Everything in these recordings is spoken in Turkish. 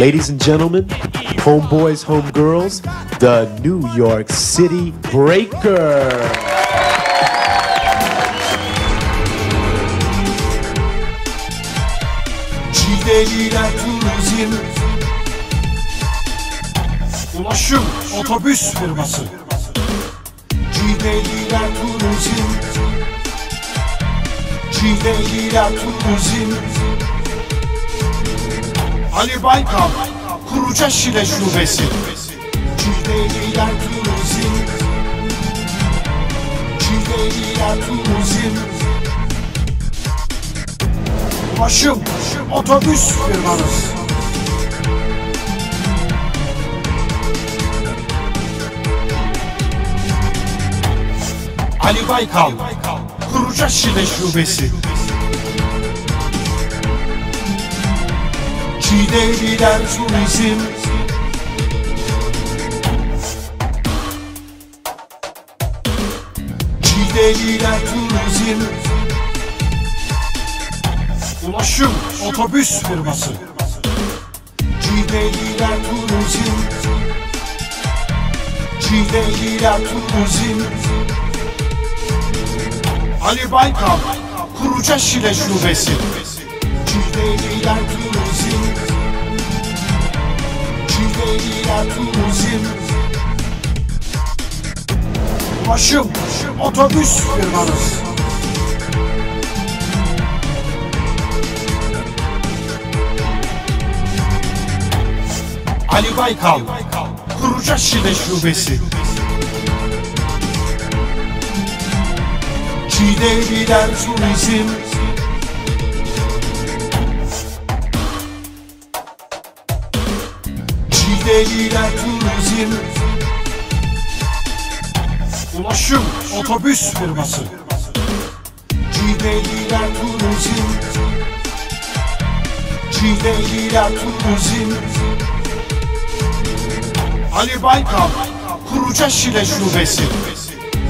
Ladies and gentlemen, homeboys, homegirls, the New York City Breaker. Ulaşım Otobüs Firması Cideliler Turizm Cideliler Turizm Ali Baykal Kuruca Şile Şubesi. Cideliler Turizm. Cideliler Turizm. Ulaşım Otobüs firmanız. Ali Baykal Kuruca Şile Şubesi Cideliler Turizm Cideliler Turizm Ulaşım Otobüs Firması. Cideliler Turizm Cideliler Turizm Ali Baykal Kuruca Şile Şubesi. Cideliler Turizm Cideliler Turizm Ulaşım Otobüs Firmanız. Ali Baykal Kuruca Şile Şubesi. Cideliler Turizm Cideliler Turizm. Ulaşım Otobüs Firması. Cideliler Turizm. Cideliler Turizm. Ali Baykal Kuruca Şile Şubesi.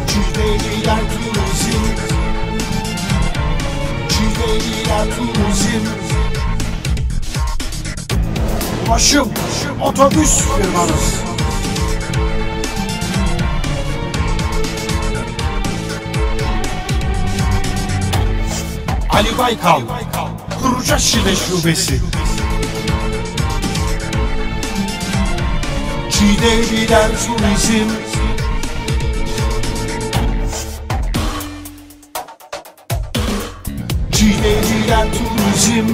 Cideliler Turizm. Cideliler Turizm Ulaşım Otobüs firmanız. Ali Baykal Kuruca Şile Şubesi. Cideliler Turizm Cideliler Turizm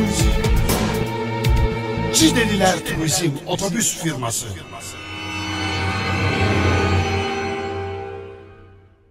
Cideliler Turizm Otobüs Firması